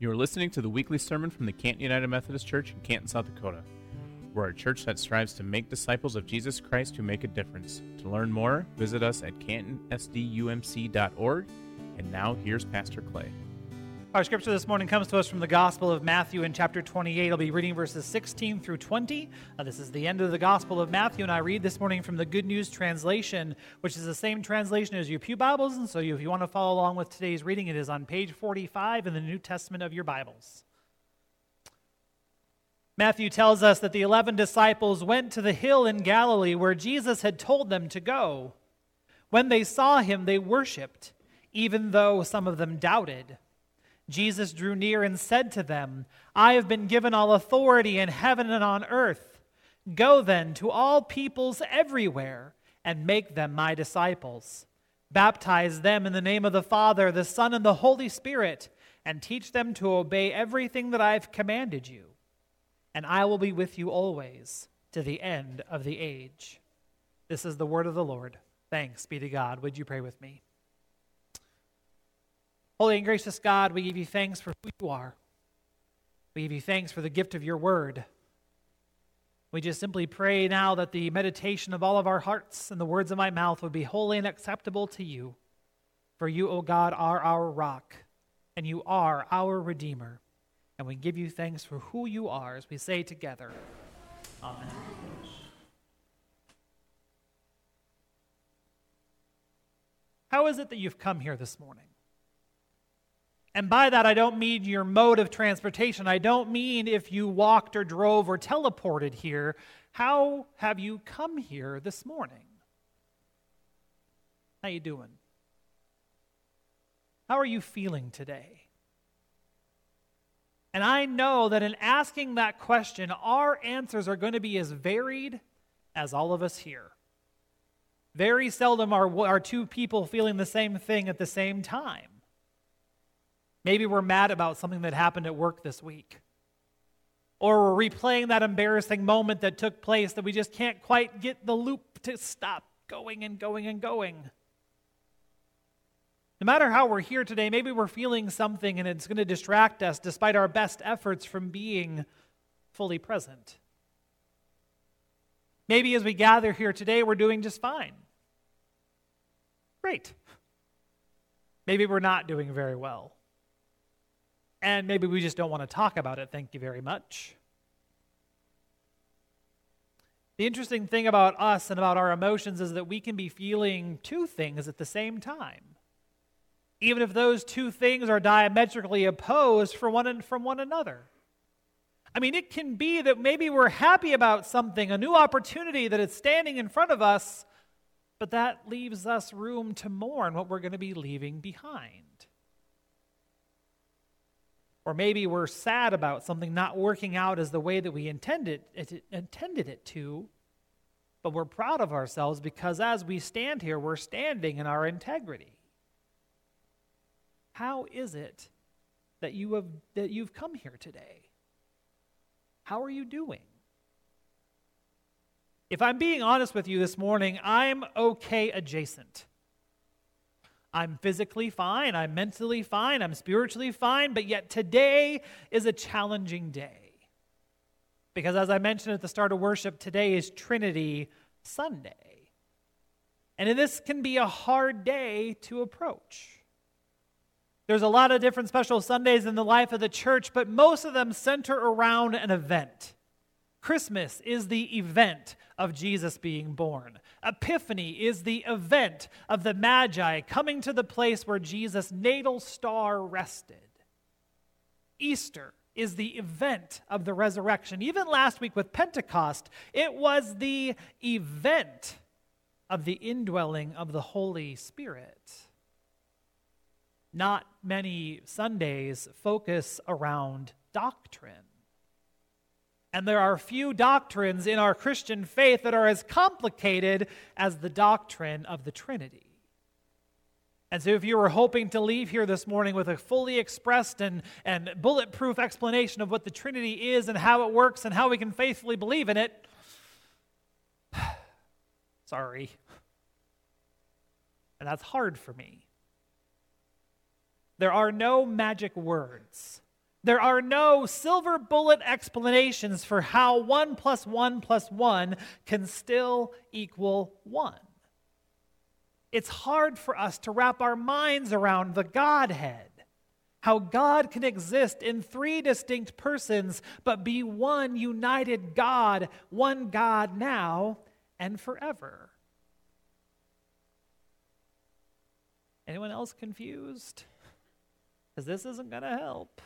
You are listening to the weekly sermon from the Canton United Methodist Church in Canton, South Dakota. We're a church that strives to make disciples of Jesus Christ who make a difference. To learn more, visit us at cantonsdumc.org. And now here's Pastor Clay. Our scripture this morning comes to us from the Gospel of Matthew in chapter 28. I'll be reading verses 16 through 20. Uh, this is the end of the Gospel of Matthew, and I read this morning from the Good News Translation, which is the same translation as your Pew Bibles. And so, if you want to follow along with today's reading, it is on page 45 in the New Testament of your Bibles. Matthew tells us that the 11 disciples went to the hill in Galilee where Jesus had told them to go. When they saw him, they worshiped, even though some of them doubted. Jesus drew near and said to them, I have been given all authority in heaven and on earth. Go then to all peoples everywhere and make them my disciples. Baptize them in the name of the Father, the Son, and the Holy Spirit, and teach them to obey everything that I have commanded you. And I will be with you always to the end of the age. This is the word of the Lord. Thanks be to God. Would you pray with me? Holy and gracious God, we give you thanks for who you are. We give you thanks for the gift of your word. We just simply pray now that the meditation of all of our hearts and the words of my mouth would be holy and acceptable to you. For you, O God, are our rock, and you are our Redeemer. And we give you thanks for who you are as we say together, Amen. How is it that you've come here this morning? And by that, I don't mean your mode of transportation. I don't mean if you walked or drove or teleported here. How have you come here this morning? How you doing? How are you feeling today? And I know that in asking that question, our answers are going to be as varied as all of us here. Very seldom are, are two people feeling the same thing at the same time. Maybe we're mad about something that happened at work this week. Or we're replaying that embarrassing moment that took place that we just can't quite get the loop to stop going and going and going. No matter how we're here today, maybe we're feeling something and it's going to distract us despite our best efforts from being fully present. Maybe as we gather here today, we're doing just fine. Great. Maybe we're not doing very well and maybe we just don't want to talk about it. Thank you very much. The interesting thing about us and about our emotions is that we can be feeling two things at the same time. Even if those two things are diametrically opposed from one, from one another. I mean, it can be that maybe we're happy about something, a new opportunity that is standing in front of us, but that leaves us room to mourn what we're going to be leaving behind. Or maybe we're sad about something not working out as the way that we intended it, intended it to, but we're proud of ourselves because as we stand here, we're standing in our integrity. How is it that, you have, that you've come here today? How are you doing? If I'm being honest with you this morning, I'm okay adjacent. I'm physically fine, I'm mentally fine, I'm spiritually fine, but yet today is a challenging day. Because as I mentioned at the start of worship, today is Trinity Sunday. And this can be a hard day to approach. There's a lot of different special Sundays in the life of the church, but most of them center around an event. Christmas is the event of Jesus being born. Epiphany is the event of the Magi coming to the place where Jesus' natal star rested. Easter is the event of the resurrection. Even last week with Pentecost, it was the event of the indwelling of the Holy Spirit. Not many Sundays focus around doctrine. And there are few doctrines in our Christian faith that are as complicated as the doctrine of the Trinity. And so, if you were hoping to leave here this morning with a fully expressed and, and bulletproof explanation of what the Trinity is and how it works and how we can faithfully believe in it, sorry. And that's hard for me. There are no magic words There are no silver bullet explanations for how 1 plus 1 plus 1 can still equal 1. It's hard for us to wrap our minds around the Godhead, how God can exist in three distinct persons, but be one united God, one God now and forever. Anyone else confused? Because this isn't going to help.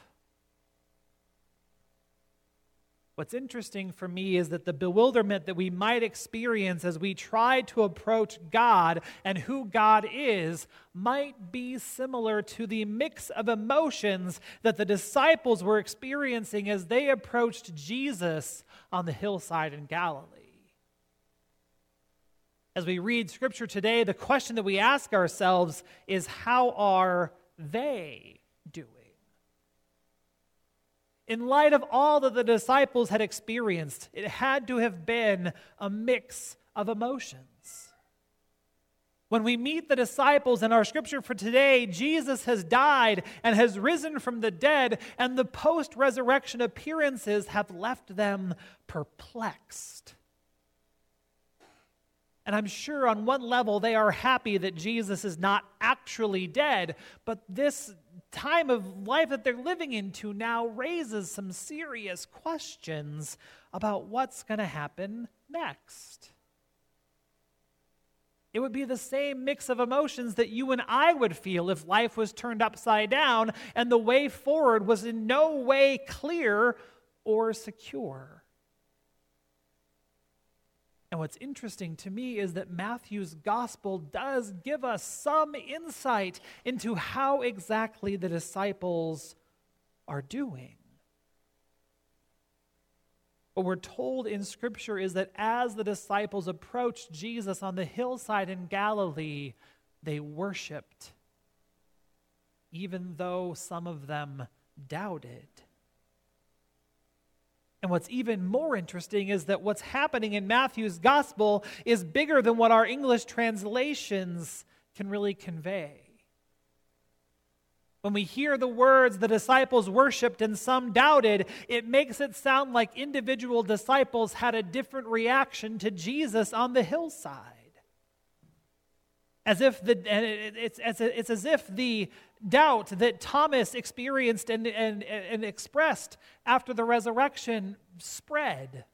What's interesting for me is that the bewilderment that we might experience as we try to approach God and who God is might be similar to the mix of emotions that the disciples were experiencing as they approached Jesus on the hillside in Galilee. As we read scripture today, the question that we ask ourselves is how are they? In light of all that the disciples had experienced, it had to have been a mix of emotions. When we meet the disciples in our scripture for today, Jesus has died and has risen from the dead, and the post resurrection appearances have left them perplexed. And I'm sure on one level they are happy that Jesus is not actually dead, but this time of life that they're living into now raises some serious questions about what's going to happen next. It would be the same mix of emotions that you and I would feel if life was turned upside down and the way forward was in no way clear or secure. And what's interesting to me is that Matthew's gospel does give us some insight into how exactly the disciples are doing. What we're told in Scripture is that as the disciples approached Jesus on the hillside in Galilee, they worshiped, even though some of them doubted. And what's even more interesting is that what's happening in Matthew's gospel is bigger than what our English translations can really convey. When we hear the words the disciples worshiped and some doubted, it makes it sound like individual disciples had a different reaction to Jesus on the hillside as if the and it's, it's, it's as if the doubt that Thomas experienced and, and, and expressed after the resurrection spread.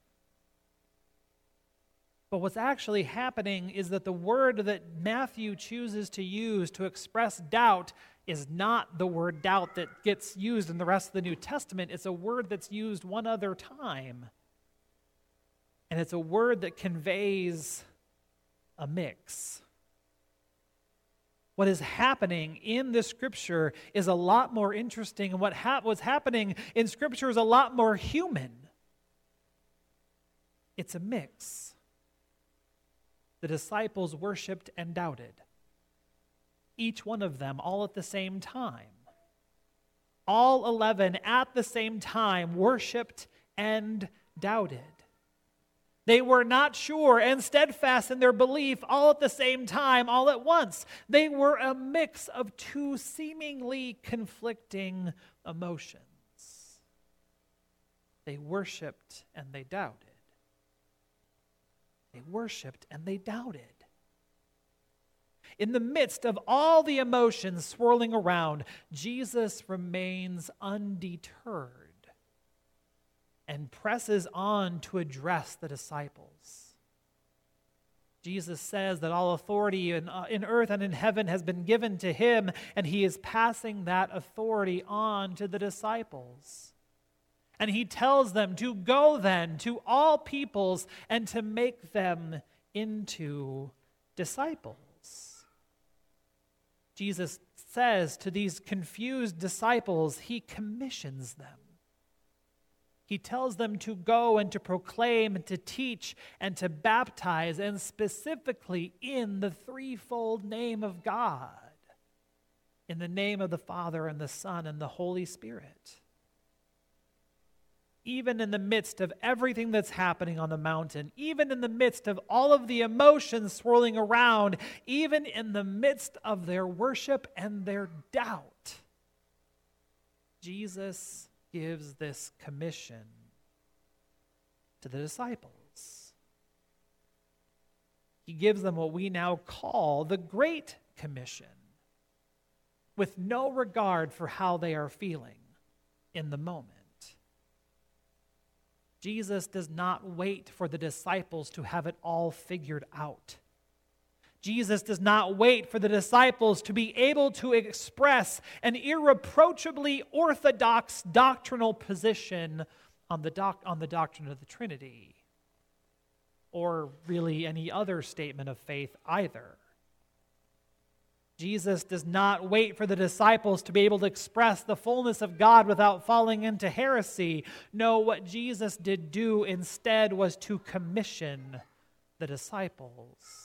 But what's actually happening is that the word that Matthew chooses to use to express doubt is not the word doubt that gets used in the rest of the New Testament. It's a word that's used one other time. And it's a word that conveys a mix what is happening in this scripture is a lot more interesting, and what ha- what's happening in scripture is a lot more human. It's a mix. The disciples worshiped and doubted, each one of them all at the same time. All 11 at the same time worshiped and doubted. They were not sure and steadfast in their belief all at the same time, all at once. They were a mix of two seemingly conflicting emotions. They worshiped and they doubted. They worshiped and they doubted. In the midst of all the emotions swirling around, Jesus remains undeterred and presses on to address the disciples. Jesus says that all authority in, uh, in earth and in heaven has been given to him, and he is passing that authority on to the disciples. And he tells them to go then to all peoples and to make them into disciples. Jesus says to these confused disciples, he commissions them. He tells them to go and to proclaim and to teach and to baptize, and specifically in the threefold name of God in the name of the Father and the Son and the Holy Spirit. Even in the midst of everything that's happening on the mountain, even in the midst of all of the emotions swirling around, even in the midst of their worship and their doubt, Jesus gives this commission to the disciples. He gives them what we now call the Great Commission, with no regard for how they are feeling in the moment. Jesus does not wait for the disciples to have it all figured out. Jesus does not wait for the disciples to be able to express an irreproachably orthodox doctrinal position on the, doc- on the doctrine of the Trinity, or really any other statement of faith either. Jesus does not wait for the disciples to be able to express the fullness of God without falling into heresy. No, what Jesus did do instead was to commission the disciples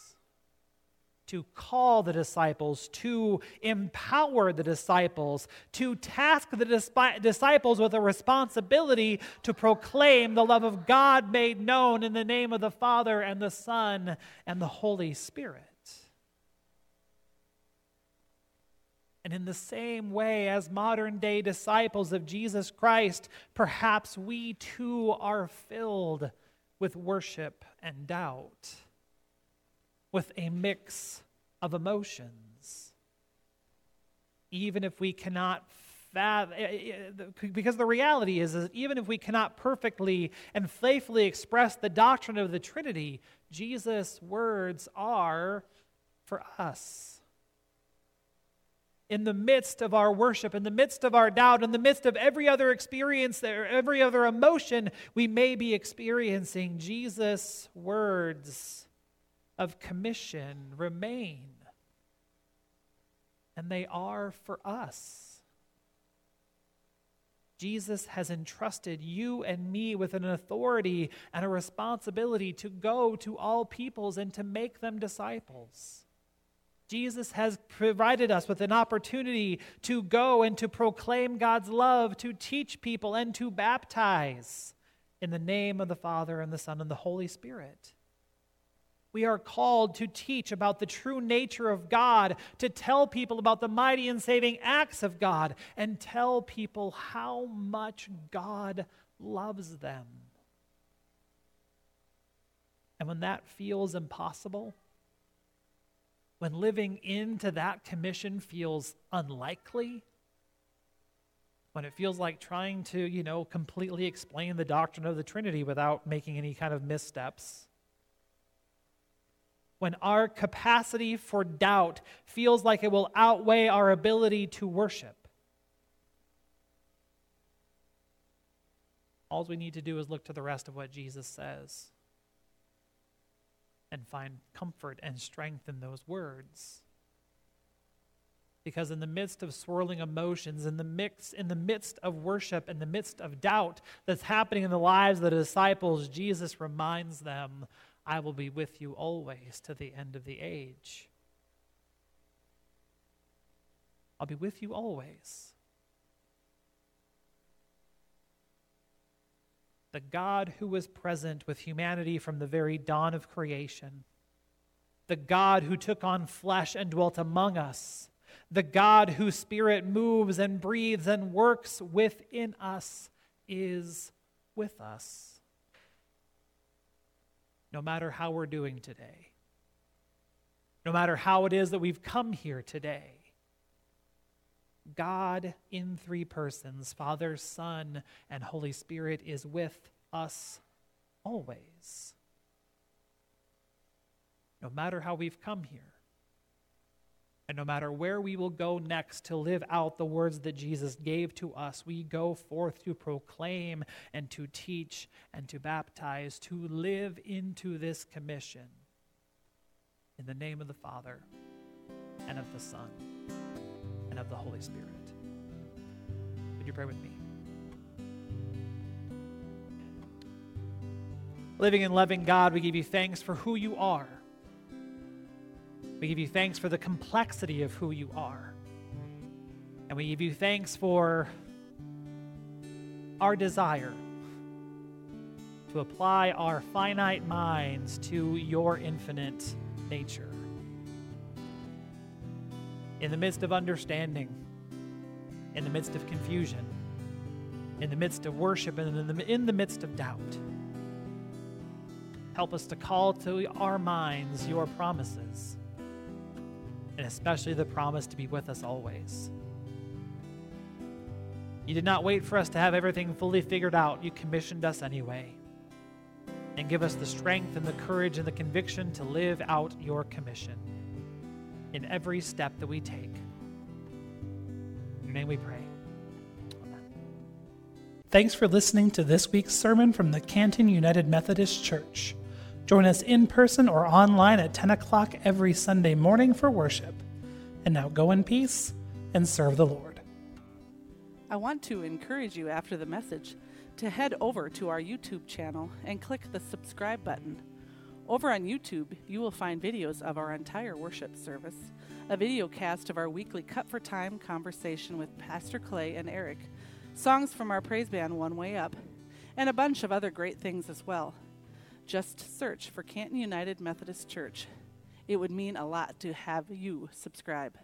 to call the disciples, to empower the disciples, to task the disciples with a responsibility to proclaim the love of God made known in the name of the Father and the Son and the Holy Spirit. And in the same way, as modern day disciples of Jesus Christ, perhaps we too are filled with worship and doubt with a mix of emotions. Even if we cannot fathom, eh, eh, eh, because the reality is, is even if we cannot perfectly and faithfully express the doctrine of the Trinity, Jesus' words are for us in the midst of our worship, in the midst of our doubt, in the midst of every other experience, every other emotion we may be experiencing, Jesus' words of commission remain. And they are for us. Jesus has entrusted you and me with an authority and a responsibility to go to all peoples and to make them disciples. Jesus has provided us with an opportunity to go and to proclaim God's love, to teach people, and to baptize in the name of the Father and the Son and the Holy Spirit. We are called to teach about the true nature of God, to tell people about the mighty and saving acts of God, and tell people how much God loves them. And when that feels impossible, when living into that commission feels unlikely, when it feels like trying to, you know, completely explain the doctrine of the Trinity without making any kind of missteps when our capacity for doubt feels like it will outweigh our ability to worship. All we need to do is look to the rest of what Jesus says and find comfort and strength in those words. Because in the midst of swirling emotions, in the mix, in the midst of worship, in the midst of doubt that's happening in the lives of the disciples, Jesus reminds them I will be with you always to the end of the age. I'll be with you always. The God who was present with humanity from the very dawn of creation, the God who took on flesh and dwelt among us, the God whose spirit moves and breathes and works within us is with us no matter how we're doing today, no matter how it is that we've come here today. God in three persons, Father, Son, and Holy Spirit, is with us always. No matter how we've come here. And no matter where we will go next to live out the words that Jesus gave to us, we go forth to proclaim and to teach and to baptize, to live into this commission. In the name of the Father, and of the Son, and of the Holy Spirit. Would you pray with me? Living and loving God, we give you thanks for who you are. We give you thanks for the complexity of who you are. And we give you thanks for our desire to apply our finite minds to your infinite nature. In the midst of understanding, in the midst of confusion, in the midst of worship and in the, in the midst of doubt. Help us to call to our minds your promises, and especially the promise to be with us always. You did not wait for us to have everything fully figured out. You commissioned us anyway. And give us the strength and the courage and the conviction to live out your commission in every step that we take. In your name we pray. Amen. Thanks for listening to this week's sermon from the Canton United Methodist Church. Join us in person or online at 10 o'clock every Sunday morning for worship. And now go in peace and serve the Lord. I want to encourage you after the message to head over to our YouTube channel and click the subscribe button. Over on YouTube, you will find videos of our entire worship service, a video cast of our weekly Cut for Time conversation with Pastor Clay and Eric, songs from our praise band One Way Up, and a bunch of other great things as well. Just search for Canton United Methodist Church. It would mean a lot to have you subscribe.